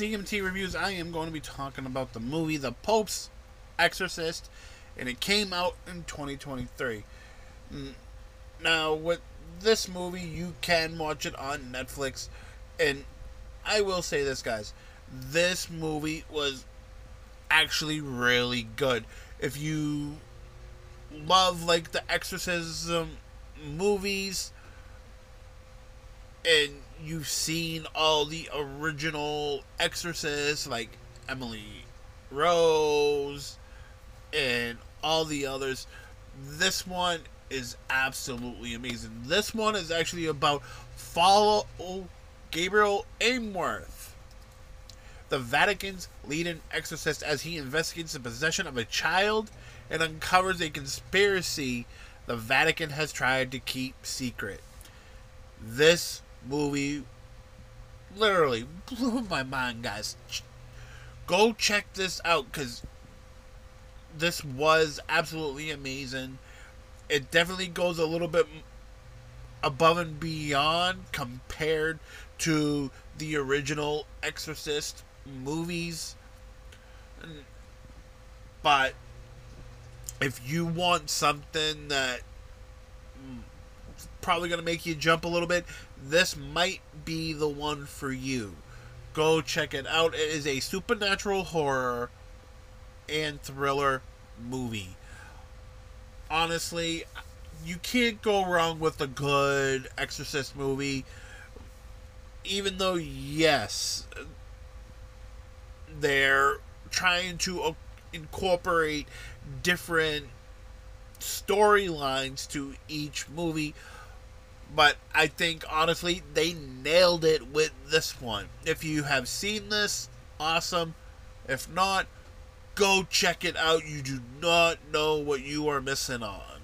CMT Reviews, I am going to be talking about the movie The Pope's Exorcist, and it came out in 2023. Mm, now, with this movie, you can watch it on Netflix, and I will say this, guys. This movie was actually really good. If you love, like, the exorcism movies, and you've seen all the original exorcists, like Emily Rose and all the others, this one is absolutely amazing. This one is actually about follow Gabriel Amorth, the Vatican's leading exorcist, as he investigates the possession of a child and uncovers a conspiracy the Vatican has tried to keep secret. This movie literally blew my mind, guys. Go check this out because this was absolutely amazing. It definitely goes a little bit above and beyond compared to the original Exorcist movies. Mm, but if you want something that mm, probably going to make you jump a little bit, this might be the one for you. Go check it out. It is a supernatural horror and thriller movie. Honestly, you can't go wrong with a good Exorcist movie. Even though, yes, they're trying to incorporate different storylines to each movie but I think honestly they nailed it with this one. If you have seen this, awesome. If not, go check it out. You do not know what you are missing on.